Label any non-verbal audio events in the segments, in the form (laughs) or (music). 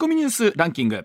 コミニュースランキング。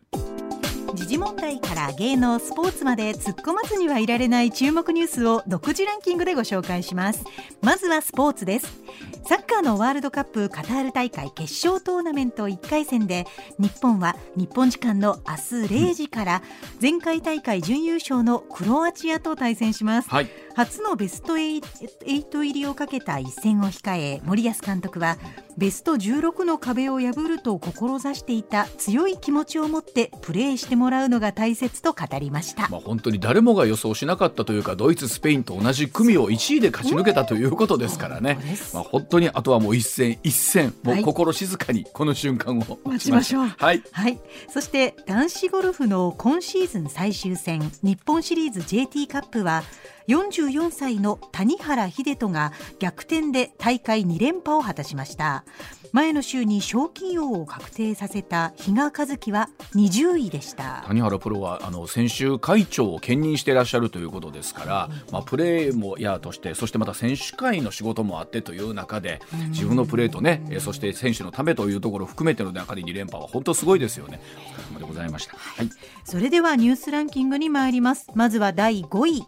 時事問題から芸能スポーツまで突っ込まずにはいられない注目ニュースを独自ランキングでご紹介します。まずはスポーツです。サッカーのワールドカップカタール大会決勝トーナメント1回戦で日本は日本時間の明日0時から前回大会準優勝のクロアチアと対戦します、はい。初のベスト8入りをかけた一戦を控え森保監督はベスト16の壁を破ると志していた強い気持ちを持ってプレーしてもらうのが大切と語りました、まあ、本当に誰もが予想しなかったというかドイツ、スペインと同じ組を1位で勝ち抜けたということですからね、まあ、本当にあとはもう一戦一戦もう心静かにこの瞬間を。待ちましょう。(laughs) はい、はい、そして男子ゴルフの今シーズン最終戦日本シリーズ JT カップは44歳の谷原秀人が逆転で大会2連覇を果たしました前の週に賞金王を確定させた比嘉一貴は20位でした。谷原プロはあの先週会長を兼任していらっしゃるということですから、まあ、プレーもやとしてそしてまた選手会の仕事もあってという中で自分のプレーとねえそして選手のためというところを含めての中で2連覇は本当すごいですよね。お疲れ様でございました、はい、それではニュースランキングに参ります。まずは第5位。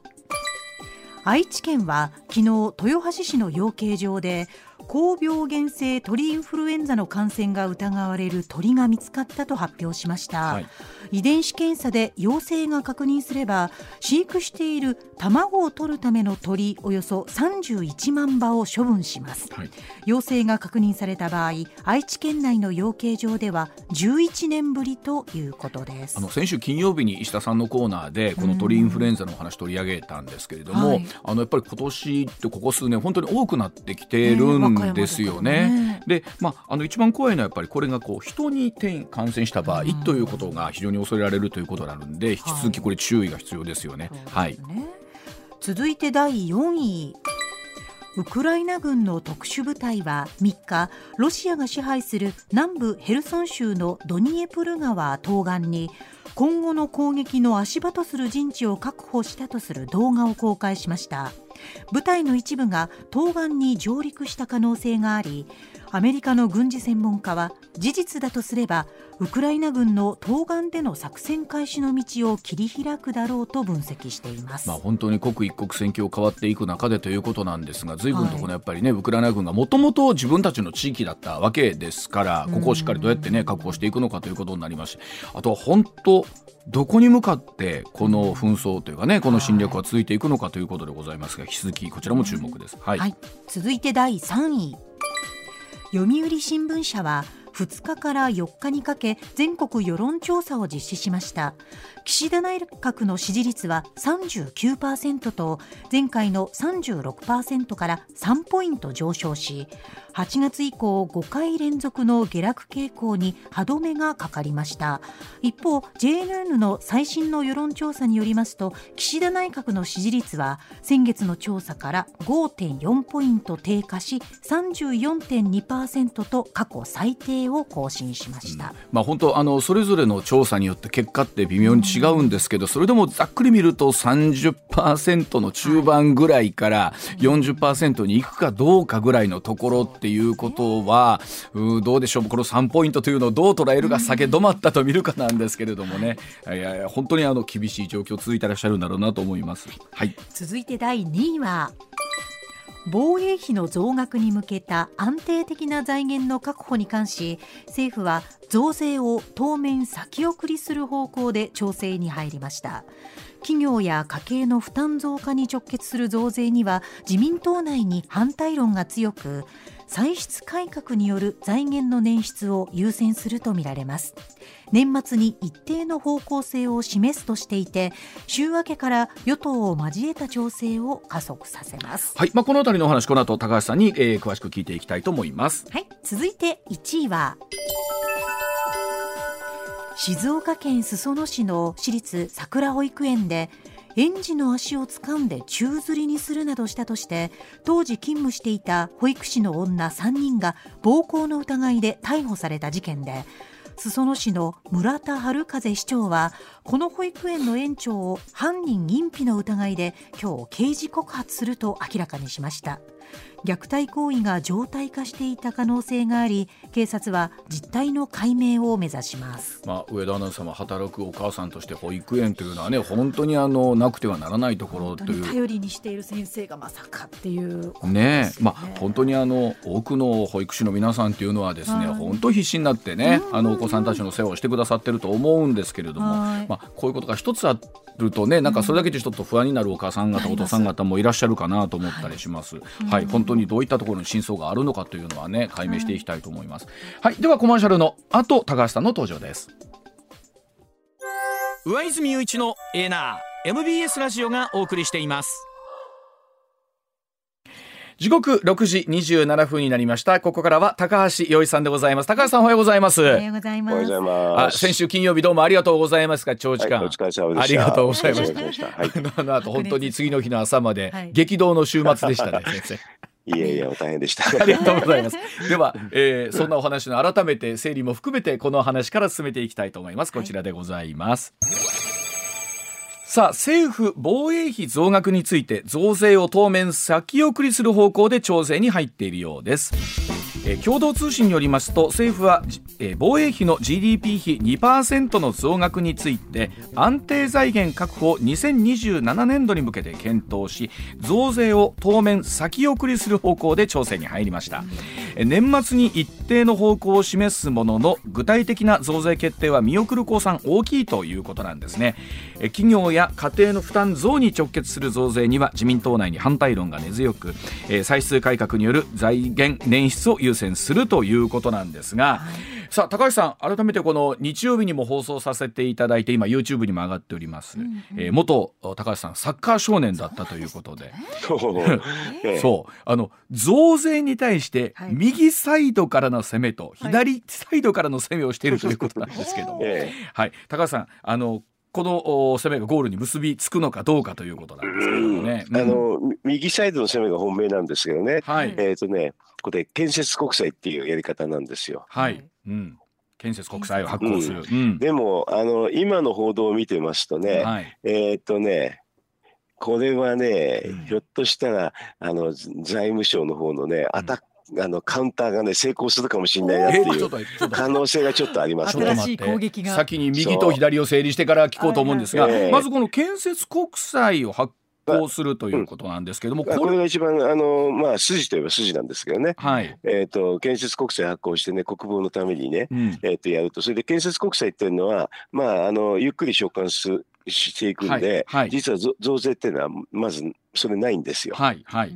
愛知県は昨日豊橋市の養鶏場で高病原性鳥インフルエンザの感染が疑われる鳥が見つかったと発表しました、はい。遺伝子検査で陽性が確認すれば飼育している卵を取るための鳥およそ31万羽を処分します、はい。陽性が確認された場合愛知県内の養鶏場では11年ぶりということです。あの先週金曜日に石田さんのコーナーでこの鳥インフルエンザのお話取り上げたんですけれども、はい。あのやっぱり今年ってここ数年本当に多くなってきてるんですよね。ね。で、まあ、あの一番怖いのはやっぱりこれがこう人に転感染した場合ということが非常に恐れられるということなので引き続きこれ注意が必要ですよね。はい、ね続いて第4位ウクライナ軍の特殊部隊は3日ロシアが支配する南部ヘルソン州のドニエプル川東岸に今後の攻撃の足場とする陣地を確保したとする動画を公開しました部隊の一部が東岸に上陸した可能性がありアメリカの軍事専門家は事実だとすればウクライナ軍の東岸での作戦開始の道を切り開くだろうと分析しています、まあ、本当に刻一刻戦況変わっていく中でということなんですが随分とこはいのやっぱりね、ウクライナ軍がもともと自分たちの地域だったわけですからここをしっかりどうやってね確保していくのかということになりますしあとは本当どこに向かってこの紛争というかねこの侵略は続いていくのかということでございますが引き続きこちらも注目です。はい、はい、続いて第3位。読売新聞社は2日から4日にかけ全国世論調査を実施しました。岸田内閣の支持率は39%と前回の36%から3ポイント上昇し8月以降5回連続の下落傾向に歯止めがかかりました。一方 JNN の最新の世論調査によりますと岸田内閣の支持率は先月の調査から5.4ポイント低下し34.2%と過去最低を更新しました、まあ、本当あのそれぞれの調査によって結果って微妙に違うんですけど、それでもざっくり見ると30%の中盤ぐらいから40%に行くかどうかぐらいのところっていうことはうどうでしょう。この3ポイントというのをどう捉えるか先止まったと見るかなんですけれどもね。いやいや本当にあの厳しい状況続いてらっしゃるんだろうなと思います。はい。続いて第2位は防衛費の増額に向けた安定的な財源の確保に関し政府は増税を当面先送りする方向で調整に入りました。企業や家計の負担増加に直結する増税には自民党内に反対論が強く歳出改革による財源の捻出を優先するとみられます。年末に一定の方向性を示すとしていて週明けから与党を交えた調整を加速させます。はい。まあ、このあたりのお話この後高橋さんに、えー詳しく聞いていきたいと思います。はい、続いて1位は静岡県裾野市の私立桜保育園で園児の足を掴んで宙吊りにするなどしたとして当時勤務していた保育士の女3人が暴行の疑いで逮捕された事件で裾野市の村田春風市長はこの保育園の園長を犯人隠避の疑いで今日刑事告発すると明らかにしました。虐待行為が常態化していた可能性があり警察は実態の解明を目指します、まあ、上田アナウンサーも働くお母さんとして保育園というのはね本当にあのなくてはならないところという。頼りにしている先生がまさかっていうねですよえ。まあ、本当にあの多くの保育士の皆さんというのはですね、はい。本当必死になってね、あのお子さんたちの世話をしてくださってると思うんですけれども、はい。まあ、こういうことが一つあるとねなんかそれだけでちょっと不安になるお母さん方、うん。お父さん方もいらっしゃるかなと思ったりします。はい、本当にどういったところに真相があるのかというのはね解明していきたいと思います。はい、ではコマーシャルの後高橋さんの登場です。上泉雄一のエナー MBS ラジオがお送りしています時刻6時27分になりました。ここからは高橋洋一さんでございます。高橋さんおはようございます。おはようございますおはようございます。あ先週金曜日どうもありがとうございますか長時間、はい、お疲れ様でした。ありがとうございました。(laughs) あの後本当に次の日の朝まではい激動の週末でしたね、先生。いやいや、大変でした。(laughs) ありがとうございます。では、えーそんなお話の改めて整理も含めてこの話から進めていきたいと思います。こちらでございます。さあ政府防衛費増額について増税を当面先送りする方向で調整に入っているようです。え共同通信によりますと政府は、え防衛費の GDP 比2%の増額について安定財源確保を2027年度に向けて検討し増税を当面先送りする方向で調整に入りました、え年末に一定の方向を示すものの具体的な増税決定は見送る公算大きいということなんですね。え企業や家庭の負担増に直結する増税には自民党内に反対論が根強く、え歳出改革による財源捻出を優先するということなんですが、さあ高橋さん改めてこの日曜日にも放送させていただいて今 YouTube にも上がっております、えー元高橋さんサッカー少年だったということで、(laughs) ええ。そう。あの増税に対してはい。右サイドからの攻めと左サイドからの攻めをしているということなんですけども、えはい、高橋さんあのこのお攻めがゴールに結びつくのかどうかということなんですけれどもね。うん。のみ右サイドの攻めが本命なんですけどね。はい、えっ、とね、これ建設国債っていうやり方なんですよ。はい、うん、建設国債を発行する。うん。でもあの今の報道を見てますとね、はい、えっ、とね。これはね、うん。ひょっとしたらあの財務省の方のね、アタックあのカウンターがね成功するかもしれないなってえいう可能性がちょっとありますね。新しい攻撃が先に右と左を整理してから聞こうと思うんですが、はいはいまずこの建設国債を発行するということなんですけども、まあこれこれが一番あのまあ筋といえば筋なんですけどね。はい、えっ、と建設国債発行してね国防のためにね、うん、えっ、とやると。それで建設国債っていうのはまああのゆっくり償還すしていくんで、はい。はい。実は増増税っていうのはまずそれないんですよ。はい、はい、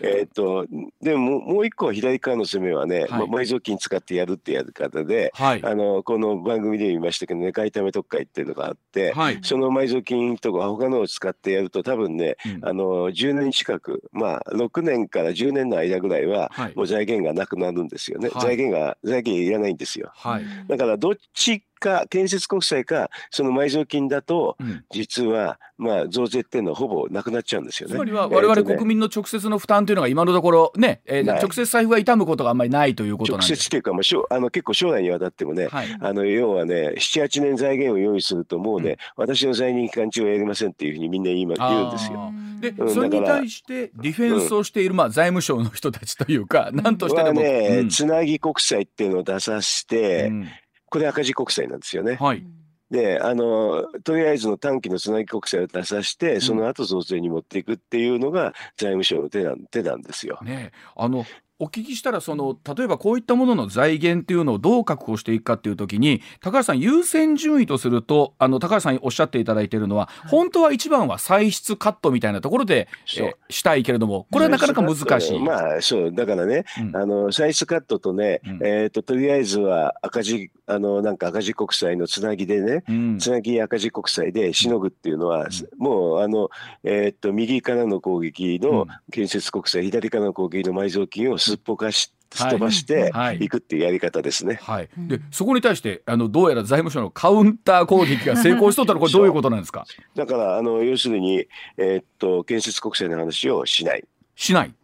えっ、とでももう一個は左側の攻めはね、はい。ま埋蔵金使ってやるってやり方で、はい、あのこの番組で見ましたけどね買いため特会っていうのがあって、はい、その埋蔵金とか他のを使ってやると多分ね、うん。あの10年近くまあ6年から10年の間ぐらいははい。もう財源がなくなるんですよね、はい。財源が財源いらないんですよ。はい、だからどっちか建設国債かその埋蔵金だとうん。実はまあ増税っていうのはほぼなくなっちゃうんですよね。つまりは我々国民の直接の負担というのが今のところね、えー直接財布が痛むことがあんまりないということなんです。直接っていうか、まあ、しょあの結構将来にわたってもね、はい、あの要はね、7、8年財源を用意すると、もうね、私の在任期間中はやりませんっていうふうにみんな今言うんですよ。で、うんそれに対してディフェンスをしている、まあ財務省の人たちというか、何としてでも、はね、うん。つなぎ国債っていうのを出させて、うんこれ赤字国債なんですよね。はい、で、あの、とりあえずの短期のつなぎ国債を出させて、その後増税に持っていくっていうのが財務省の手なん手なんですよ。ねえあのお聞きしたらその例えばこういったものの財源っていうのをどう確保していくかっていう時に高橋さん優先順位とするとあの高橋さんおっしゃっていただいているのは、本当は一番は歳出カットみたいなところで、したいけれどもこれはなかなか難しい。まあ、そう、だからね、うん。あの、歳出カットとね、うん。えっ、と、とりあえずは赤字、あの、なんか赤字国債のつなぎでね、うん。つなぎ赤字国債でしのぐっていうのは、もうあの、えーっと右からの攻撃うん。の建設国債、左からの攻撃の埋蔵金をすっぽかし、すっ飛ばしてはい。い。くっていうやり方ですね。はい、うん。でそこに対してあのどうやら財務省のカウンター攻撃が成功しとったらこれどういうことなんですか？(laughs) だからあの要するに、えーっと建設国債の話をしない。しない。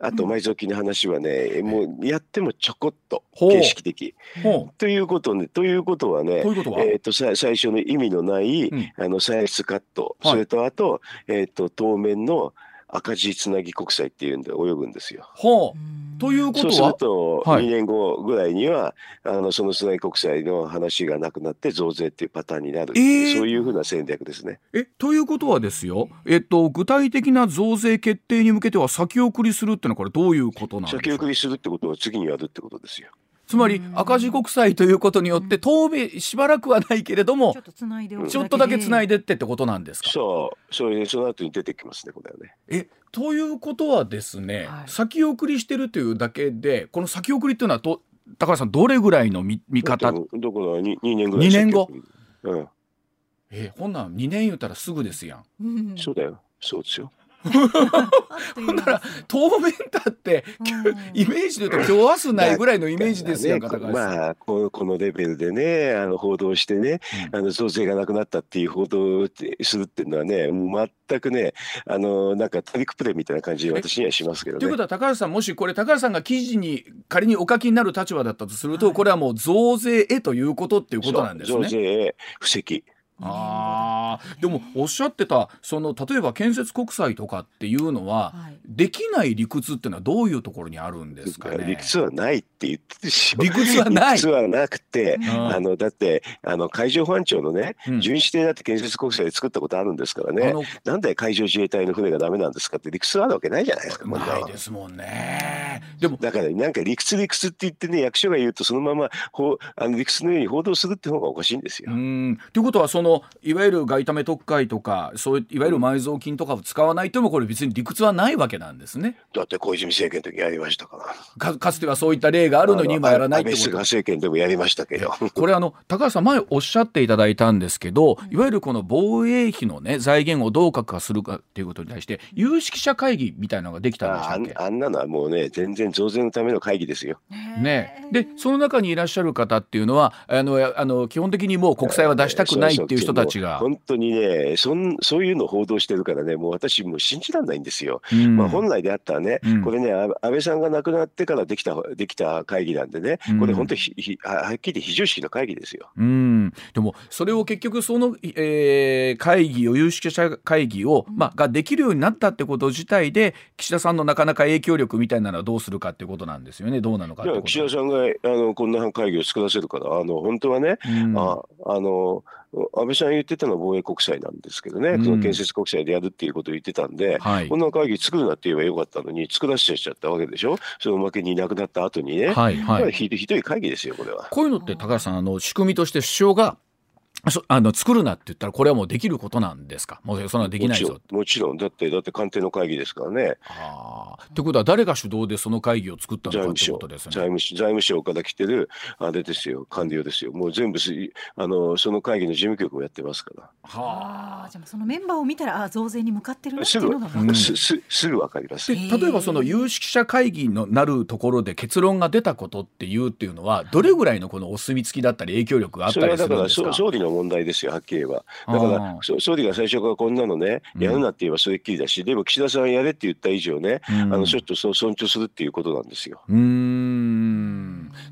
あと埋蔵金の話はね、もうやってもちょこっと形式的。ほということね、ということはねえーっとさ最初の意味のない、うん。あの歳出カット、はい。それとあと,、えーっと当面の赤字つなぎ国債っていうんで泳ぐんですよ。ほう。ということそうはすると、はい。2年後ぐらいには、あのそのつなぎ国債の話がなくなって増税っていうパターンになるえー。そういうふうな戦略ですね。えということはですよ、えっと、具体的な増税決定に向けては先送りするっていうのはこれどういうことなんですか？先送りするってことは次にやるってことですよ。つまり赤字国債ということによって当面しばらくはないけれどもちょっとつないでおくちょっとだけつないででってってことなんですか？そう、それでその後に出てきますね、これはね。えということはですね、はい。先送りしてるというだけでこの先送りっていうのはと高橋さんどれぐらいの見見方？どどこだ？2, 2年ぐらい二年後うん、えほんなん2年言うたらすぐですやん。うん。そうだよ。そうですよ。(laughs) ほんなら当面だって、イメージで言うと今日明日ないぐらいのイメージですやんか、だから高橋さん。ねまあこのこのレベルでねあの報道してね、あの増税がなくなったっていう報道をするっていうのはねもう全くねあのなんかトリックプレイみたいな感じで私にはしますけどね。ということは高橋さんもしこれ高橋さんが記事に仮にお書きになる立場だったとすると、はい。これはもう増税へということっていうことなんですね。増税布石あー。でもおっしゃってたその例えば建設国債とかっていうのは、はい。できない理屈っていうのはどういうところにあるんですかね？理屈はないって言ってるし理屈はない。理屈はなくて、ん。あのだってあの海上保安庁のね、うん。巡視艇だって建設国債で作ったことあるんですからね。なんで海上自衛隊の船がダメなんですかって理屈はあるわけないじゃないですかないですもんね。でもだからなんか理屈理屈って言ってね役所が言うとそのままほうあの理屈のように報道するって方がおかしいんですよ。うん。ということはそのいわゆる外為特会とかそういういわゆる埋蔵金とかを使わないともこれ別に理屈はないわけなんですね。だって小泉政権の時やりましたから。かかつてはそういった例があるのに今やらないってこと安倍菅政権でもやりましたけど。これあの高橋さん前おっしゃっていただいたんですけどいわゆるこの防衛費のね財源をどう確保するかっていうことに対して有識者会議みたいなのができたんでしたあっけんあんなのはもうね全然増税のための会議ですよ。ね、でその中にいらっしゃる方っていうのはあのあの基本的にもう国債は出したくないっていう人たちが。本当にねそんそういうのを報道してるからねもう私もう信じられないんですよ。うん。まあ、本来であったらね、うん。これねあ安倍さんが亡くなってからできたできた会議なんでねうん。これ本当にひひははっきり非常識の会議ですよ。うん、でもそれを結局その、えー会議を有識者会議を、まあ、ができるようになったってこと自体で岸田さんのなかなか影響力みたいなのはどうするかっていうことなんですよね。どうなのか岸田さんがあのこんな会議を作らせるからあの本当はね、うん。ああの安倍さん言ってたのは防衛国債なんですけどね、うん。その建設国債でやるっていうことを言ってたんで、はい。こんな会議作るなって言えばよかったのに作らせちゃったわけでしょ？そのおまけにいなくなった後にね、はいはい。ひどい会議ですよこれは。こういうのって高橋さんあの仕組みとして首相がそあの作るなって言ったらこれはもうできることなんですか？もうそんなのできないぞ。もちろんもちろん。だってだって官邸の会議ですからね。あー。ってことは誰が主導でその会議を作ったのかって財務省ことですね。財務省財務省から来てるあれですよ。官僚ですよ。もう全部すあのその会議の事務局をやってますから。あ。あじゃあそのメンバーを見たらあ増税に向かってるなってすぐいうのがうんす。すすぐわかります。で例えばその有識者会議のなるところで結論が出たことっていうっていうのはどれぐらいのこのお墨付きだったり影響力があったりするんですか？そ総理の問題ですよ、はっきり言えば。だあかーらそ総理が最初からこんなのね、うん。やるなって言えばそれっきりだし、でも岸田さんがやれって言った以上ね、うん。あのちょっとそう尊重するっていうことなんですよ。う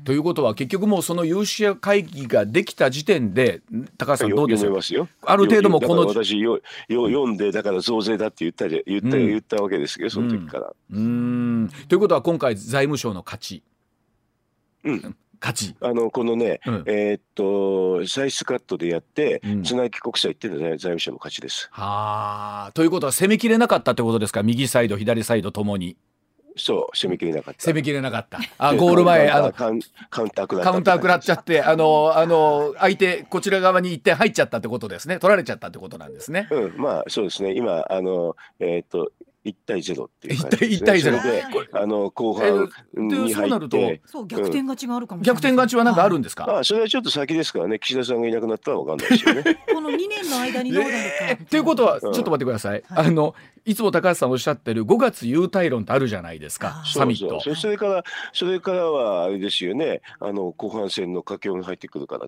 ということは結局もうその有識者会議ができた時点で高橋さんどうです？か読めますよ。ある程度もこの私よよ読んでだから増税だって言ったじゃ言った、うん。言ったわけですけどその時から。うーん。ということは今回財務省の勝ち。うん勝ち。あのこのね、うん。えーっと歳出カットでやって、うん。つなぎ国債っていうのは財務省の勝ちです。はあ。ということは攻めきれなかったってことですか？右サイド左サイドともに。そう攻めきれなかった。攻めきれなかった。あゴール前あのカウンター食らった。カウンター食らっちゃってあのあの相手こちら側に一点入っちゃったってことですね。取られちゃったってことなんですね。うん、まあそうですね、今、あのえっ、と、1対0っていう感じです、ね。一対一対ゼロ。それで、あの後半にそうなると入って、そう逆転勝ちがあるかもしれない逆転勝ちはなんかあるんですか、まあ、それはちょっと先ですからね、岸田さんがいなくなったらわかんないですよね。(laughs) この2年の間にどうなるか。えーということはちょっと待ってください、はい。あのいつも高橋さんおっしゃってる5月優待論ってあるじゃないですかサミット。そうそう。それから、それからはあれですよね、あの後半戦の佳境に入ってくるから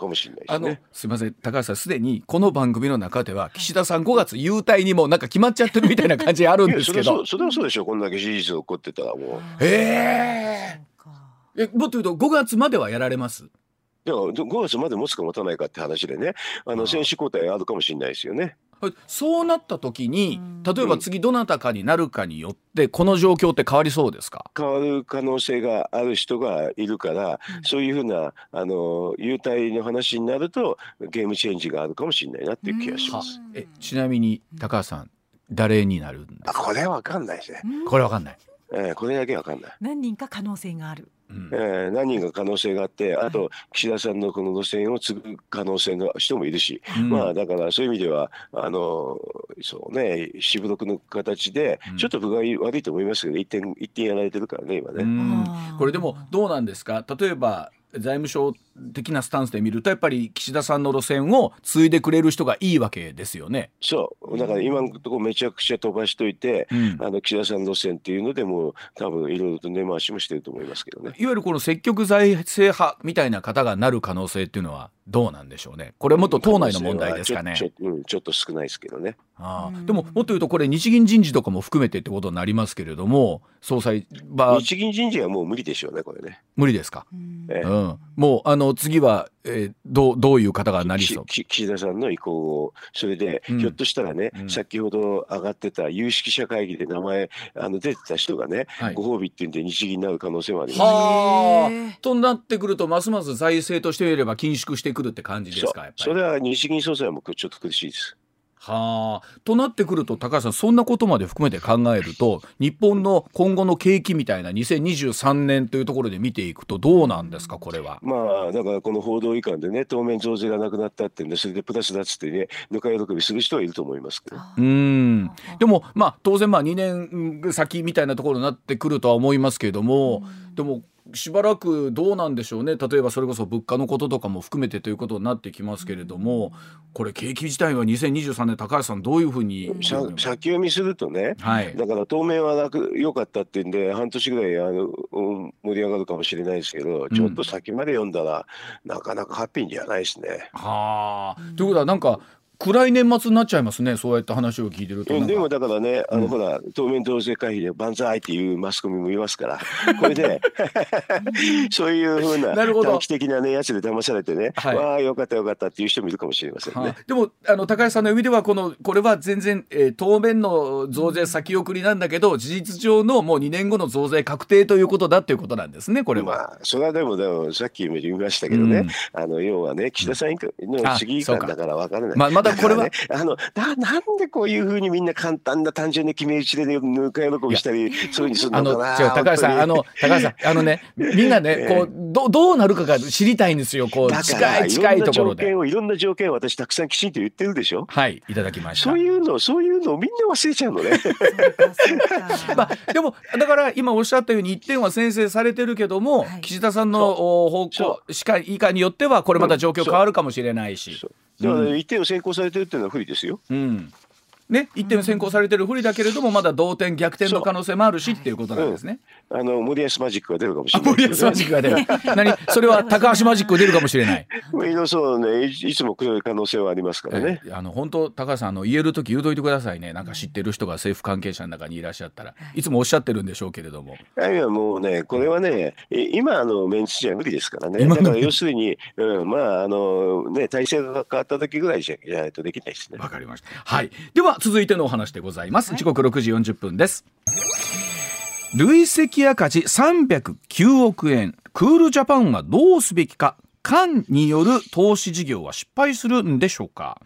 かもしれないであのすね。すみません。高橋さんすでにこの番組の中では岸田さん5月優待にもなんか決まっちゃってるみたいな感じあるんですけど。それはそうそれはそうでしょ、こんだけ支持率が起こってたらもう。ええもっと言うと5月まではやられます？だから5月まで持つか持たないかって話でね、あの選手交代あるかもしれないですよね。そうなった時に例えば次どなたかになるかによってこの状況って変わりそうですか？変わる可能性がある人がいるから、そういうふうなあの優待の話になるとゲームチェンジがあるかもしれないなっていう気がします。えちなみに高橋さん誰になるんですあかこれはわかんないですね。これわかんない、えーこれだけわかんない。何人か可能性があるうん。えー何人か可能性があって、あと岸田さんのこの路線を継ぐ可能性の人もいるし、うん。まあだからそういう意味では、あのそうね、しぶとくの形でうん、ちょっと分が悪いと思いますけど、一点、一点やられてるからね、今ね。これでもどうなんですか？例えば財務省的なスタンスで見るとやっぱり岸田さんの路線を継いでくれる人がいいわけですよね。そう、だから今のところめちゃくちゃ飛ばしといて、うんあの岸田さん路線っていうのでもう多分いろいろと根回しもしてると思いますけどね。いわゆるこの積極財政派みたいな方がなる可能性っていうのはどうなんでしょうね。これもっと党内の問題ですかねち。ょちょうん、ちょっと少ないですけどね。あでももっと言うとこれ日銀人事とかも含めてってことになりますけれども総裁は日銀人事はもう無理でしょうね、これね。無理ですか、うんええうん、もうあの次は、えーどうどういう方がなりそう？岸田さんの意向を、それで、うん。ひょっとしたらね、うん。先ほど上がってた有識者会議で名前あの出てた人がね、はい。ご褒美っていうんで日銀になる可能性もあります。となってくるとますます財政としてみれば緊縮してくるって感じですかやっぱり。それは日銀総裁もちょっと苦しいです。はあ。となってくると高橋さんそんなことまで含めて考えると日本の今後の景気みたいな2023年というところで見ていくとどうなんですかこれは。まあだからこの報道違反でね当面増税がなくなったってんでそれでプラスだっつってねぬか喜びする人はいると思いますけど。うん。でもまあ当然まあ2年先みたいなところになってくるとは思いますけれども、でもしばらくどうなんでしょうね。例えばそれこそ物価のこととかも含めてということになってきますけれども、これ景気自体は2023年高橋さんどういうふうに、さ先読みするとねはい。だから当面は楽良かったっていうんで半年ぐらいあの、うん盛り上がるかもしれないですけど、ちょっと先まで読んだらなかなかハッピーじゃないですね。はあ、ということはなんか暗い年末になっちゃいますねそうやって話を聞いてると。うんでもだからね、あのうんほら、当面増税会議で万歳っていうマスコミもいますから、(laughs) これで、そういうふうな短期的なね、やつで騙されてね、はい。わあ、よかったよかったっていう人もいるかもしれませんね。はあ。でもあの高橋さんの読みではこのこれは全然、えー当面の増税先送りなんだけど事実上のもう2年後の増税確定ということだということなんですねこれは。まあ、それはでも、でもさっきも言いましたけどね、あの要はね、岸田さんの市議あそうか。官だから分からない。だからね、あのななんでこういうふうにみんな簡単な単純な決め打ちで、ね、ぬか喜びしたり、そういうふうにするあののかな。違う高橋さんあの高橋さんあのねみんなね (laughs) こうどどうなるかが知りたいんですよこう近らい近いところで。ろんな条件をいろんな条件を私たくさんきちんと言ってるでしょ？はいいただきましたそう。いうのそういうのをみんな忘れちゃうのね。(laughs) まあ、でもだから今おっしゃったように1点は先制されてるけども、はい岸田さんのお方向しか以下によってはこれまた状況変わるかもしれないし。だから一点を先行されてるっていうのは不利ですよ。うんね、1点先行されてる不利だけれどもまだ同点逆転の可能性もあるしっていうことなんですね。あの森保マジックが出るかもしあれない森保マジックが出る。(laughs) 何？それは高橋マジック出るかもしれない。ク。いろそうねいいつも来る可能性はありますからね。えあの本当高橋さんあの言える時言うといてくださいねなんか知ってる人が政府関係者の中にいらっしゃったらいつもおっしゃってるんでしょうけれどもいはもうね、これはね、い今あのメンツじゃ無理ですからね。だから要するに、うん、まああのね体制が変わった時ぐらいじゃじゃないとできないですね。わかりました。はい。では続いてのお話でございます。時刻6時40分です。累積赤字309億円。クールジャパンはどうすべきか。官による投資事業は失敗するんでしょうか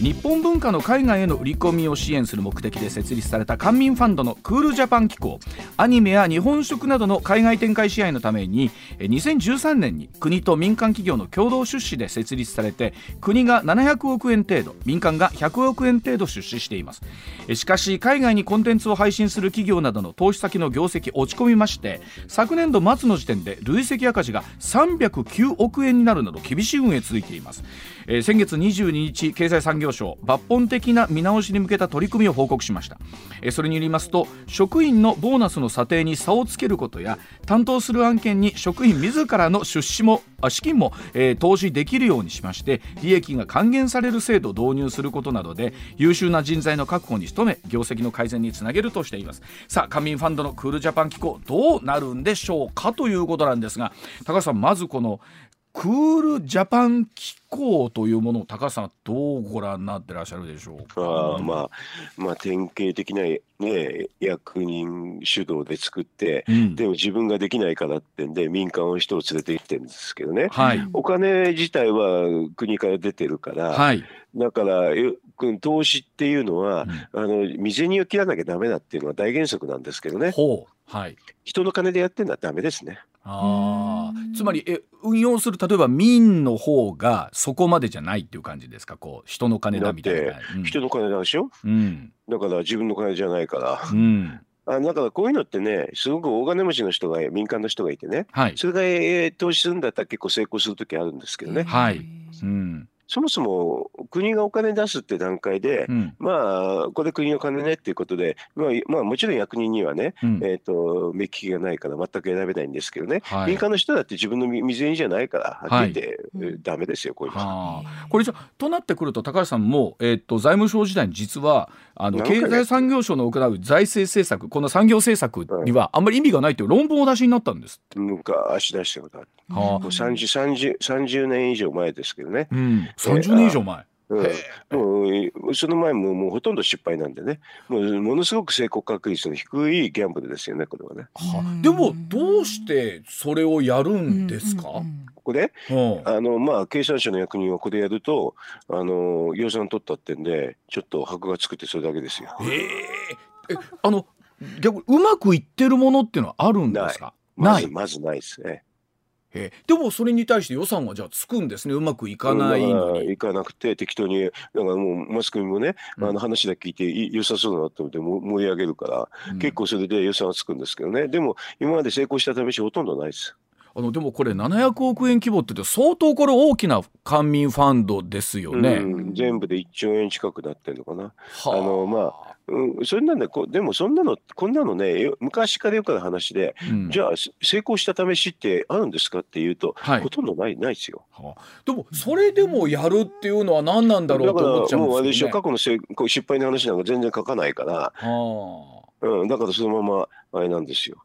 日本文化の海外への売り込みを支援する目的で設立された官民ファンドのクールジャパン機構。アニメや日本食などの海外展開支援のために2013年に国と民間企業の共同出資で設立されて国が700億円程度民間が100億円程度出資しています。しかし海外にコンテンツを配信する企業などの投資先の業績落ち込みまして昨年度末の時点で累積赤字が309億円になるなど厳しい運営続いています、えー先月22日経済産業省抜本的な見直しに向けた取り組みを報告しました、えーそれによりますと職員のボーナスの査定に差をつけることや担当する案件に職員自らの出資も資金も、えー投資できるようにしまして利益が還元される制度を導入することなどで優秀な人材の確保に努め業績の改善につなげるとしています。さあ官民ファンドのクールジャパン機構どうなるんでしょうかということなんですが高橋さんまずこのクールジャパン機構というものを高橋さんはどうご覧になってらっしゃるでしょう？か。ああまあまあ典型的な、ね、役人主導で作って、うんでも自分ができないからってんで民間の人を連れてきてるんですけどね。はい、お金自体は国から出てるから、はい、だからよ投資っていうのは、あの未然を切らなきゃダメだっていうのは大原則なんですけどねほう、はい。人の金でやってるのはダメですね。あ、つまりえ運用する例えば民の方がそこまでじゃないっていう感じですか？こう人の金だみたいな。うん。人の金でしょ？うん、だから自分の金じゃないから。うん、あだからこういうのってねすごく大金持ちの人が民間の人がいてね。はい、それが、えー投資するんだったら結構成功する時あるんですけどね、はい。うん、そもそも国がお金出すって段階で、うん、まあこれ国の金ねっていうことで、まあ、まあもちろん役人にはね、うん、えー、と目利きがないから全く選べないんですけどね、はい。民。間の人だって自分の未然じゃないからはっきり言って、はいえーダメですよこういうの。これじゃあとなってくると高橋さんも、えっと財務省時代に実はあの経済産業省の行う財政政策この産業政策にはあんまり意味がないという論文をお出しになったんです。昔出したことある。はあ。もう 30, 30, 30年以上前ですけどね、うん、30年以上前。うん。その前ももうほとんど失敗なんでね、もうものすごく成功確率の低いギャンブルですよね、これはね。はでもどうしてそれをやるんですか、これ、うん。あのまあ、経産省の役人はこれやると、あの予算取ったってんで、ちょっと箔がつくってそれだけですよ。へえ。えあの逆にうまくいってるものっていうのはあるんですか？ない。まずまずないです。ね。へえ。でもそれに対して予算はじゃあつくんですね。うまくいかないだのに。から行かなくて適当に、だからもうマスコミもね、うん。あの話だけ聞いてい良さそうだなと思っても盛り上げるから、うん。結構それで予算はつくんですけどね、でも今まで成功した試しほとんどないです。あのでもこれ700億円規模って相当これ大きな官民ファンドですよね。うん、全部で1兆円近くなってるのかな。はあのまうん、それなんでこでもそんなのこんなのねよ昔からよくある話で、うんじゃあせ成功した試しってあるんですかっていうと、はいほとんどないないですよ。はあでもそれでもやるっていうのは何なんだろうからと思っちゃうんもうあれでしょですよね。過去のせいこう失敗の話なんか全然書かないから、はうん、だからそのままあれなんですよ。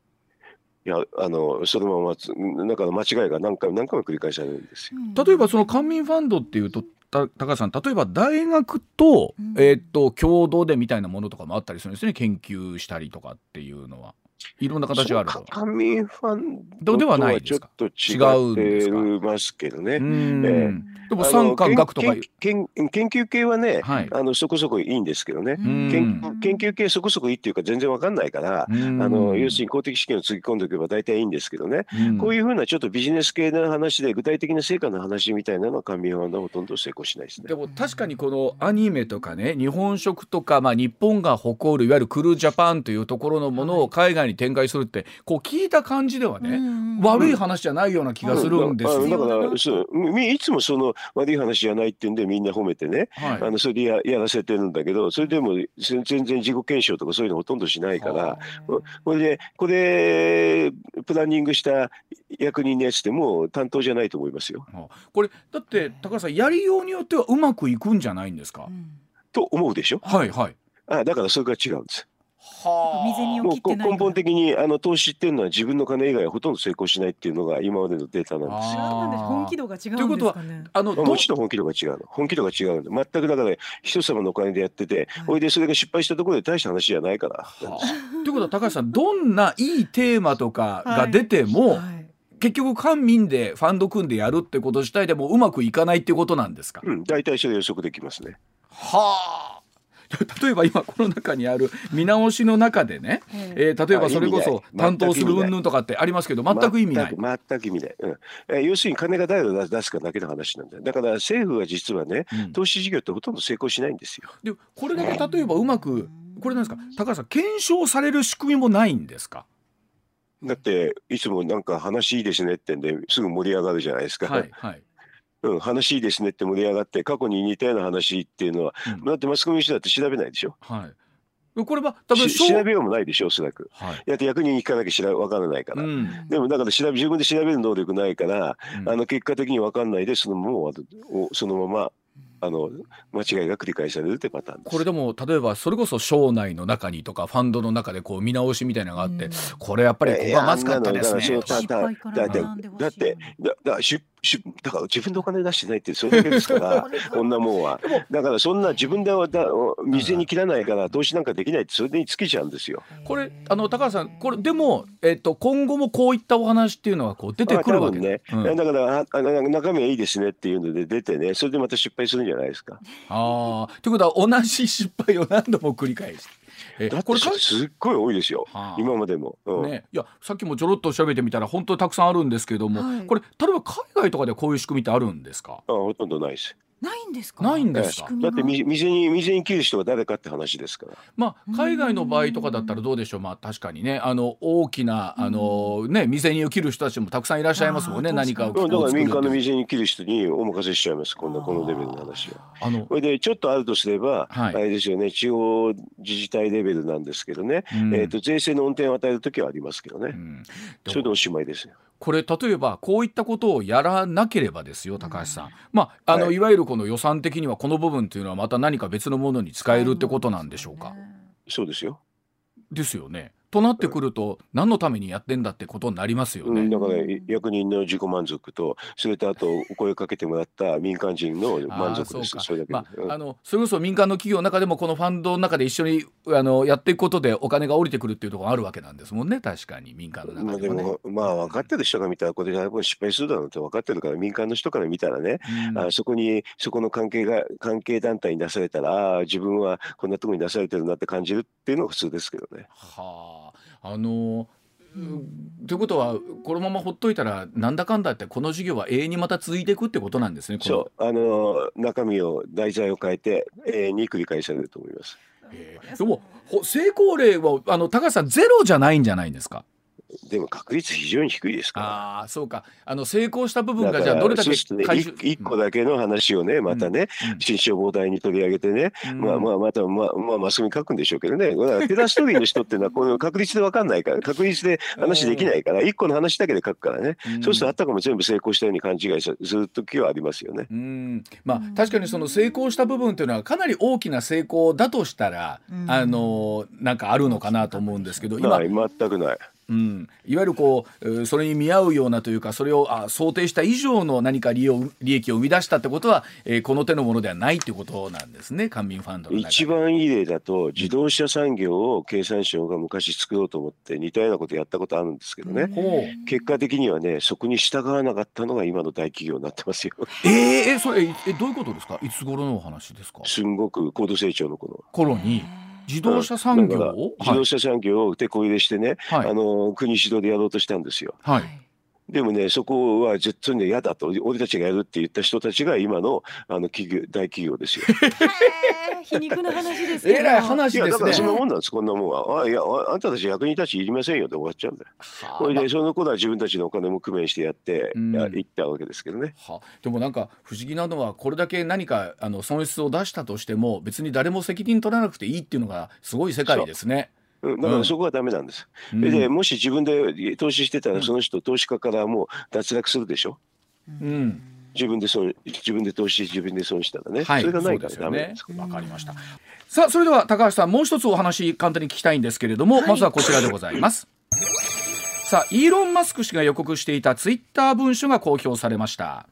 いやあのそのままつだから間違いが何回も何回も繰り返されるんですよ。あ例えばその官民ファンドっていうとた高橋さん例えば大学と,、うんえーっと共同でみたいなものとかもあったりするんですね研究したりとかっていうのはいろんな形があると。官民ファンどうではないですかちょっと違うんですか？違ってますけどね。うんえでも三官学とかいう。研研研究系はね、はい。あのそこそこいいんですけどね、うん。研研究系そこそこいいっていうか全然わかんないから、うん。あの要するに公的試験をつぎ込んでおけば大体いいんですけどね、うん。こういうふうなちょっとビジネス系の話で具体的な成果の話みたいなのは官民はほとんど成功しないですね。で。も確かにこのアニメとかね日本食とか、まあ、日本が誇るいわゆるクルージャパンというところのものを海外に展開するってこう聞いた感じではね、悪い話じゃないような気がするんですよ。あだからそうみいつもその悪い話じゃないってんでみんな褒めてね、はいあのそれでややらせてるんだけどそれでも全全然自己検証とかそういうのほとんどしないから。はこれで、これ、プランニングした役人のやつでも担当じゃないと思いますよ。あこれだって高橋さんやりようによってはうまくいくんじゃないんですか、と思うでしょ？はいはい。あだからそれが違うんです。は未然にもうこ起きてない根本的にあの投資っていうのは自分の金以外はほとんど成功しないっていうのが今までのデータなんですよ。違うんです本気度が違うんということはですかねあのどもちろん本気度が違うの。本気度が違う。全くだから人様のお金でやってて、はいおいでそれが失敗したところで大した話じゃないから。はあということは高橋さんどんないいテーマとかが出ても、はい結局官民でファンド組んでやるってこと自体でもうまくいかないっていうことなんですか、うん、大体それ予測できますね。はあ (laughs) 例えば今この中にある見直しの中でね、えええー例えばそれこそ担当する云々とかってありますけど全く意味ない。全く意味ない、うんえー要するに金が誰が出すかだけの話なんだよ。だから政府は実はねうん。投資事業ってほとんど成功しないんですよ。でこれだけ例えばうまくこれなんですか？高橋さん検証される仕組みもないんですか？だっていつもなんか話いいですねってんですぐ盛り上がるじゃないですか、はいはい。うん、話いいですねって盛り上がって過去に似たような話っていうのは、うん。だってマスコミの人だって調べないでしょ。はい。これは多分し調べようもないでしょおそらく。はい。だって役人に聞かなきゃ知ら分からないから、うん。でもだから調べ自分で調べる能力ないから、うん。あの結果的に分かんないでそのまま終わるおそのままあの間違いが繰り返されるってパターンです。これでも例えばそれこそ省内の中にとかファンドの中でこう見直しみたいなのがあって、うん。これやっぱりここはまずかったですね。だって学んでほしい。だってだだから失しだから自分でお金出してないってそれだけですから (laughs) こんなもんは。だからそんな自分ではだ店に切らないから投資なんかできないってそれに尽きちゃうんですよ。これあの高橋さんこれでも、えっと、今後もこういったお話っていうのはこう出てくるわけね、うん、だからああ中身はいいですねっていうので出てね。それでまた失敗するんじゃないですか。あということは同じ失敗を何度も繰り返して。えだってすっごい多いですよ、はあ、今までも、うん、ね、いやさっきもちょろっと調べてみたら本当にたくさんあるんですけども、はい、これ例えば海外とかでこういう仕組みってあるんですか？あほとんどないですないんですか？ないんですか？だって店に店に切る人が誰かって話ですから。まあ海外の場合とかだったらどうでしょう。まあ確かにねあの大きなあのね店に切る人たちもたくさんいらっしゃいますもんね。何かをだから民間の店に切る人にお任せしちゃいます。こんなこのレベルの話は。あのこれでちょっとあるとすれば、はい、あれですよね地方自治体レベルなんですけどね。うん、えっ、と税制の恩恵を与える時はありますけどね。うん、それでおしまいですよ。これ例えばこういったことをやらなければですよ高橋さん、まああの、はい、いわゆるこの予算的にはこの部分というのはまた何か別のものに使えるってことなんでしょうか？そうですよ。ですよね。となってくると何のためにやってんだってことになりますよね。うん、だから、役人の自己満足とそれとあとお声かけてもらった民間人の満足ですそれだけ、まあ、あのそれこそ民間の企業の中でもこのファンドの中で一緒にあのやっていくことでお金が降りてくるっていうところがあるわけなんですもんね。確かに民間の中でも、ね、まあ、でもまあ分かってる人が見たらこれで失敗するだろうって分かってるから民間の人から見たらね、うん、あそこにそこの関係が関係団体に出されたら自分はこんなところに出されてるなって感じるっていうのが普通ですけどね。はあ。あのということはこのままほっといたらなんだかんだってこの授業は永遠にまた続いていくってことなんですね。そう。あの中身を題材を変えて永遠に繰り返されると思います。でも成功例はあの高橋さんゼロじゃないんじゃないんですか？でも確率非常に低いですから。ああ、そうか。あの成功した部分がじゃあどれだけ回収、ね、一個だけの話をね、またね、新消防隊に取り上げてね、うん、まあまあまたまあまあマスコミ書くんでしょうけどね。手出し取りの人っていうのは (laughs) この確率で分かんないから、確率で話できないから、一個の話だけで書くからね。うん、そうするとあったかも全部成功したように勘違いする時はありますよね。うん。まあ確かにその成功した部分っていうのはかなり大きな成功だとしたら、あのなんかあるのかなと思うんですけど、今全くない。うん、いわゆるこうそれに見合うようなというかそれをあ想定した以上の何か利用利益を生み出したってことは、えー、この手のものではないっていうことなんですね。官民ファンドの一番いい例だと自動車産業を経産省が昔作ろうと思って似たようなことやったことあるんですけどね、うん、結果的にはねそこに従わなかったのが今の大企業になってますよ。えー、それえどういうことですか？いつ頃のお話ですか？すんごく高度成長の頃。頃に。自動車産業？を、自動車産業を手こ入れしてね、はい、あの国主導でやろうとしたんですよ。はいでもね、そこは絶対に嫌だと、俺たちがやるって言った人たちが今のあの企業大企業ですよ。皮肉な話ですえらい話ですね。だからそんなもんなんです、こんなもんは。あいやあんたたち役人たちいりませんよって終わっちゃうんだよ。これでその頃は自分たちのお金も工面してやって、うん、や行ったわけですけどね。はでもなんか不思議なのはこれだけ何かあの損失を出したとしても別に誰も責任取らなくていいっていうのがすごい世界ですね。だからそこはダメなんです。うん、でもし自分で投資してたらその人、投資家からもう脱落するでしょ？うん、自分で損自分で投資自分で損したらね、はい、それがないからダメです。わ、ね、かりました。さあそれでは高橋さんもう一つお話簡単に聞きたいんですけれども、はい、まずはこちらでございます。さあイーロン・マスク氏が予告していたツイッター文書が公表されました。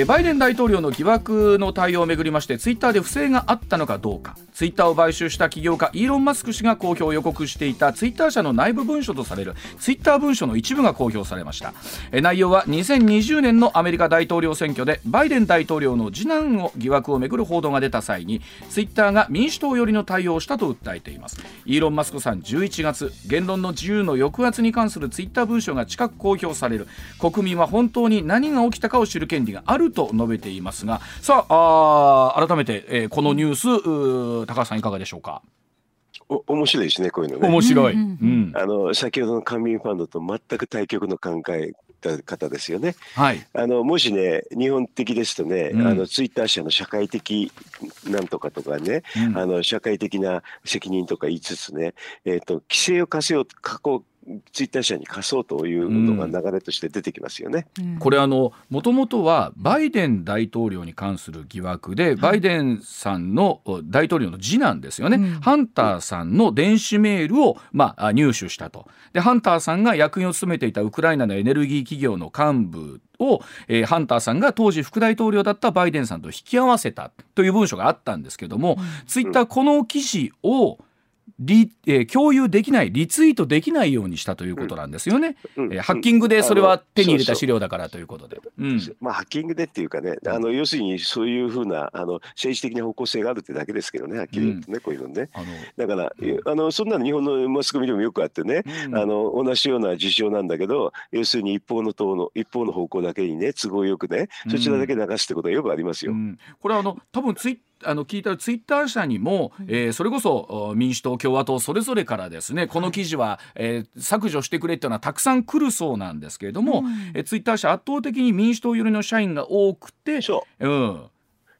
えバイデン大統領の疑惑の対応をめぐりましてツイッターで不正があったのかどうか。ツイッターを買収した企業家イーロン・マスク氏が公表を予告していたツイッター社の内部文書とされるツイッター文書の一部が公表されました。え内容は2020年のアメリカ大統領選挙でバイデン大統領の次男を疑惑をめぐる報道が出た際にツイッターが民主党寄りの対応をしたと訴えています。イーロン・マスクさん11月言論の自由の抑圧に関するツイッター文書が近く公表される。国民は本当に何が起きたかを知る権利があると述べていますがさああ改めて、えー、このニュース高橋さんいかがでしょうか？お面白いですねこういうのね。面白い、うん、あの先ほどの官民ファンドと全く対極の考え方ですよね。はい、あのもしね日本的ですとね、うん、あのツイッター社の社会的なんとかとかね、うん、あの社会的な責任とか言いつつね、えーと、規制を課せよう過去ツイッター社に貸そうというのが流れとして出てきますよね。これあのもともとはバイデン大統領に関する疑惑で、バイデンさんの大統領の次男ですよね、うん、ハンターさんの電子メールを、まあ、入手したと。でハンターさんが役員を務めていたウクライナのエネルギー企業の幹部を、えー、ハンターさんが当時副大統領だったバイデンさんと引き合わせたという文書があったんですけども、うん、ツイッターこの記事をリえー、共有できないリツイートできないようにしたということなんですよね、うん、えー、ハッキングでそれは手に入れた資料だからということで。まあ、ハッキングでっていうかねあの要するにそういうふうなあの政治的な方向性があるってだけですけどねはっきり言ってね、うん、こういうのね。だから、あのそんなの日本のマスコミでもよくあってね、あの同じような事象なんだけど要するに一方の党の一方の方向だけにね都合よくねそちらだけ流すってことはよくありますよ。これあの多分ツイッあの聞いたツイッター社にも、えー、それこそ民主党共和党それぞれからですねこの記事は、えー、削除してくれっていうのはたくさん来るそうなんですけれども、うん、えツイッター社圧倒的に民主党寄りの社員が多くてそう、うん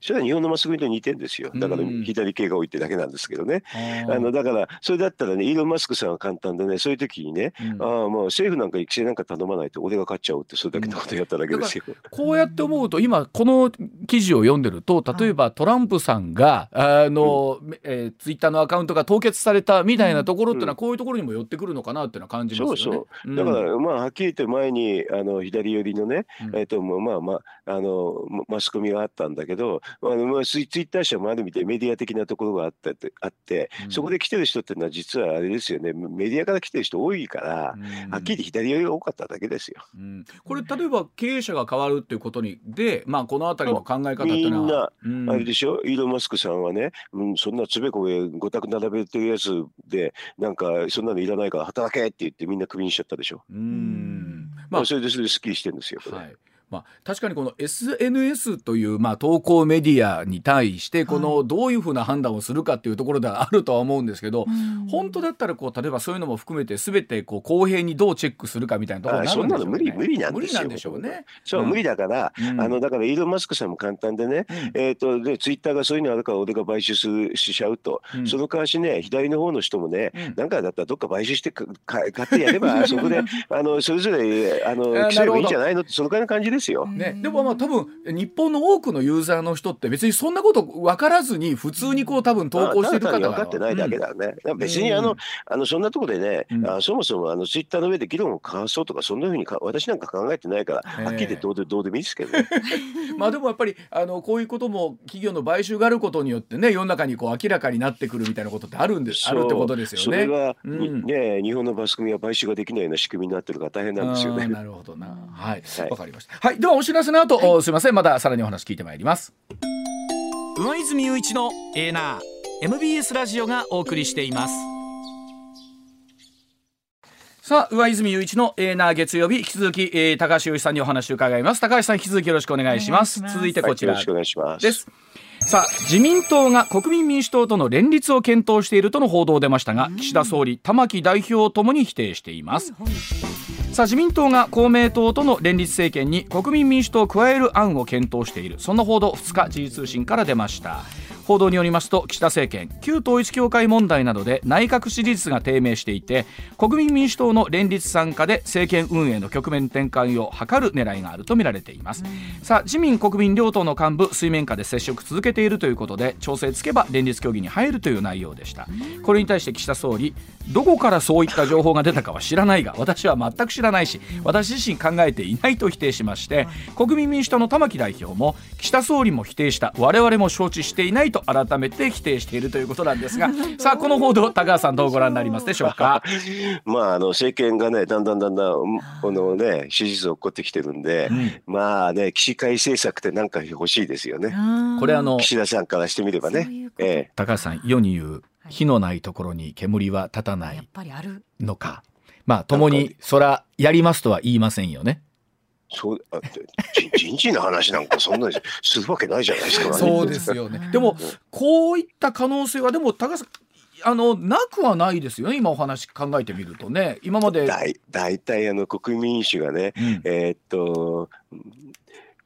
それは日本のマスコミと似てんですよ。だから左系が多いってだけなんですけどね。あのだからそれだったらねイーロン・マスクさんは簡単でねそういう時にね、うん、ああもう政府なんか規制なんか頼まないと俺が勝っちゃうってそれだけのことやっただけですよ。うん、こうやって思うと今この記事を読んでると例えばトランプさんがあの、うん、えー、ツイッターのアカウントが凍結されたみたいなところっていうのはこういうところにも寄ってくるのかなっていうのは感じますよね。そうそう。だからまあはっきり言って前にあの左寄りのね、えっ、ー、とまあまああのマスコミがあったんだけどあのまあツイッター社もある意味でメディア的なところがあったってあって、うん、そこで来てる人っていうのは実はあれですよねメディアから来てる人多いから、うん、はっきり左寄りが多かっただけですよ。うん、これ例えば経営者が変わるっていうことにで、まあ、この辺りの考え方っていうのはみんな、あれでしょ？イーロン・マスクさんはね、うん、そんなつべこべごたく並べてるやつでなんかそんなのいらないから働けって言ってみんなクビにしちゃったでしょ？うん。まあ、それでそれですっきりしてるんですよ。はいまあ、確かにこの SNS というまあ投稿メディアに対してこのどういうふうな判断をするかっていうところではあるとは思うんですけど、本当だったらこう例えばそういうのも含めて全てこう公平にどうチェックするかみたいなところになるんでしょう、ね、無理無理なんですよ。無理なんでしょうね。そう、うん、無理だから、うん、あのだからイーロン・マスクさんも簡単でね、うん、えっ、ー、とでツイッターがそういうのあるから俺が買収しちゃうと、その代わしね左の方の人もね、なんかだったらどっか買収してか買ってやればそこで (laughs) あのそれぞれあの規制ばいいんじゃないのってそのくらいの感じですよ。ね、でもはまあ多分日本の多くのユーザーの人って別にそんなこと分からずに普通にこう多分投稿してる方が分かってないだけだね、うん、別にあの,、あのそんなところでね、うん、あそもそもあのツイッターの上で議論を交わそうとかそんなふうにか私なんか考えてないからはっきり言ってどうでどうでもいいですけどね。(laughs) まあでもやっぱりあのこういうことも企業の買収があることによってね世の中にこう明らかになってくるみたいなことってあるんですあるってことですよね。それは、うん、ね日本のマスコミは買収ができないような仕組みになってるから大変なんですよね。なるほどな。はい。わ、はい、かりました。はいではお知らせの後、はい、すみません。まださらにお話聞いてまいります。上泉雄一のエーナー MBS ラジオがお送りしています。さあ上泉雄一のエーナー月曜日引き続き、えー、高橋由さんにお話を伺います。高橋さん引き続きよろしくお願いします。続いてこちら、はい、よろしくお願いします。ですさあ自民党が国民民主党との連立を検討しているとの報道出ましたが岸田総理玉木代表ともに否定しています、さあ自民党が公明党との連立政権に国民民主党を加える案を検討している。そんな報道2日時事通信から出ました報道によりますと岸田政権旧統一教会問題などで内閣支持率が低迷していて国民民主党の連立参加で政権運営の局面転換を図る狙いがあるとみられています、さあ自民国民両党の幹部水面下で接触続けているということで調整つけば連立協議に入るという内容でした。これに対して岸田総理どこからそういった情報が出たかは知らないが私は全く知らないし私自身考えていないと否定しまして国民民主党の玉木代表も岸田総理も否定した。我々も承知していないと改めて否定しているということなんですが (laughs) さあこの報道高橋さんどうご覧になりますでしょうか？(laughs) まああの政権がねだんだんだんだんこのね支持率を起こってきてるんで、うん、まあね起死回政策ってなんか欲しいですよねこれあの岸田さんからしてみればねええ、高橋さん世に言う火のないところに煙は立たないのか。まあ共にそらやりますとは言いませんよね。そうあ (laughs) 人事の話なんかそんなにするわけないじゃないですか、そうですよね。でもこういった可能性はでも高さんあのなくはないですよね今お話考えてみるとね。今までだい大体あの国民民主がね、うん、えー、っと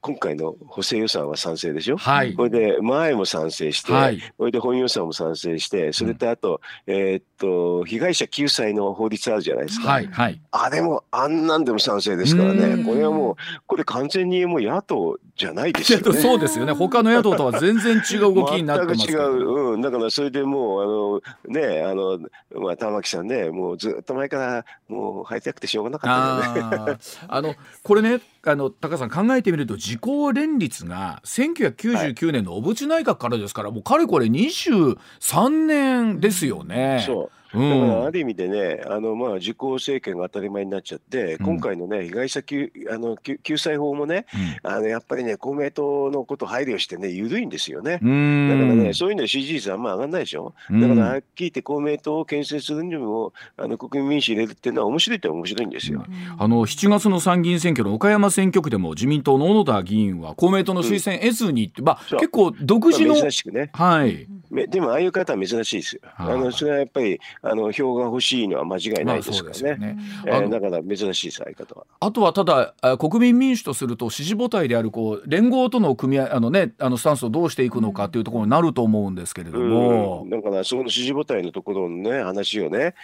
今回の補正予算は賛成でしょ？はいこれで前も賛成して、はいこれで本予算も賛成して、それとあと、えーっと、被害者救済の法律あるじゃないですか。はいはいあれも、あんなんでも賛成ですからうね。んこれはもう、これ完全にもう野党じゃないですよね。(laughs) そうですよね他の野党とは全然違う動きになってます全く違う、うん、だからそれでもう、あのね、あの、まあ、玉木さんね、もうずっと前から、もう入りたくてしょうがなかったよね。あのこれねあの高橋さん考えてみると時効連立が1999年の小渕内閣からですから、もうかれこれ23年ですよね。そう。うだからあんる意味でね、あのまあ時効政権が当たり前になっちゃって、うん今回のね、被害者救あの救救済法もね、あのやっぱりね、公明党のこと配慮してね、緩いんですよね。うんだからね、うんそういうの支持率あんま上がんないでしょ？うんだからはっきり言って公明党を牽制するにも、あの国民民主入れるっていうのは面白いって面白いんですよ。あの7月の参議院選挙の岡山選挙区でも自民党の小野田議員は公明党の推薦得ずにって、まあ、結構独自の、まあ珍しくね。はい、めでもああいう方は珍しいですよ。あのそれはやっぱりあの票が欲しいのは間違いまあないですからね。ね。えあのーだから珍しいです、ああいう方は。あとはただあ国民民主とすると支持母体であるこう連合との組み合いあのねあのスタンスをどうしていくのかというところになると思うんですけれどもうん、だからそこの支持母体のところのね話をね、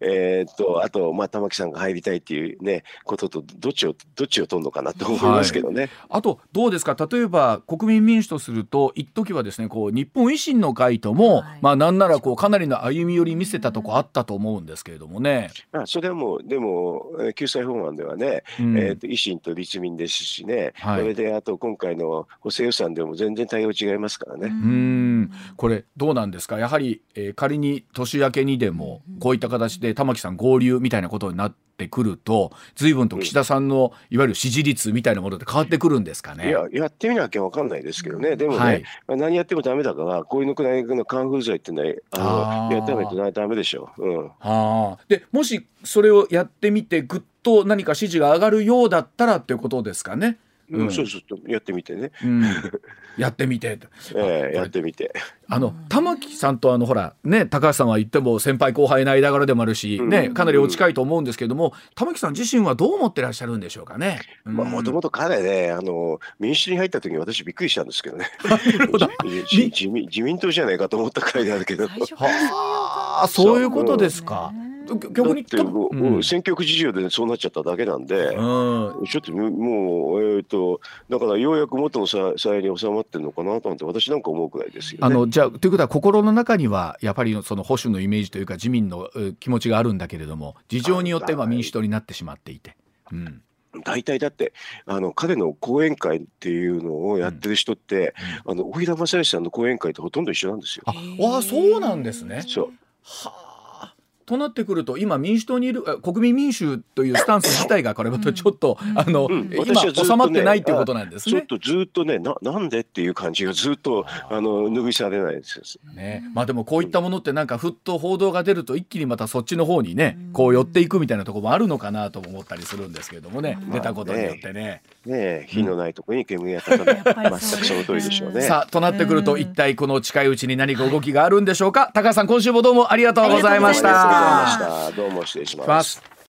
えーっとあとまあ玉木さんが入りたいっていうねこととどっちをどっちを取るのかなと思いますけどね。あとどうですか？例えば国民民主とすると一時はですねこう日本維新の会とも、はいまあなんならこうかなりの歩み寄り見せたとこあったと思うんですけれどもね。まあそれはもうでもえー救済法案ではね、うん。えーっと維新と立民ですしね、はい。それであと今回の補正予算でも全然対応違いますからね。うん。これどうなんですか？やはり、えー仮に年明けにでもこういった形で玉木さん合流みたいなことになってくると随分と岸田さんのいわゆる支持率みたいなものって変わってくるんですかね？いややってみなきゃわかんないですけどね、でもね、はい。まあ何やってもダメだから、こういうのくらいのカンフル剤っていうのはあやってないとダメでしょ。うん。はあ、でもしそれをやってみてぐっと何か支持が上がるようだったらっていうことですかね。うん、そうそうそう。やってみてね、うん、(laughs) やってみて。えーやってみて。あの玉木さんとあのほらね高橋さんは言っても先輩後輩の間柄でもあるし、うん。ねかなりお近いと思うんですけども玉木さん自身はどう思ってらっしゃるんでしょうかね。まあ、もともと彼ね、あの民主党に入った時に私びっくりしたんですけどね。(laughs) (laughs) 自民自民党じゃないかと思ったくらいなんだけど。あそういうことですか。逆にだってもう、うんうん選挙区事情でそうなっちゃっただけなんで、うんちょっともう、えっ、と、だからようやく元のささやに収まってるのかなと思って、私なんか思うくらいですよね。あのじゃあということは心の中にはやっぱりその保守のイメージというか自民のえ気持ちがあるんだけれども事情によっては民主党になってしまっていて。うん大体だってあの彼の講演会っていうのをやってる人って、あの大平正義さんの講演会とほとんど一緒なんですよ。あわあそうなんですね。そうはあ。となってくると今民主党にいるあ国民民主というスタンス自体がこれまたちょっと、あの、うん。今収まってないっていうことなんですね。ちょっとずっとねななんでっていう感じがずっとあ。の拭い去れないですよ。ね、まあでもこういったものってなんかふっと報道が出ると一気にまたそっちの方にねこう寄っていくみたいなところもあるのかなとも思ったりするんですけれどもね、出たことによってね。ねえ火のないところに煙が立たない、やっぱり全くその通りでしょうね。さあとなってくると一体この近いうちに何か動きがあるんでしょうか？高橋さん今週もどうもありがとうございましありがとうございた。ました。どうも失礼し。ます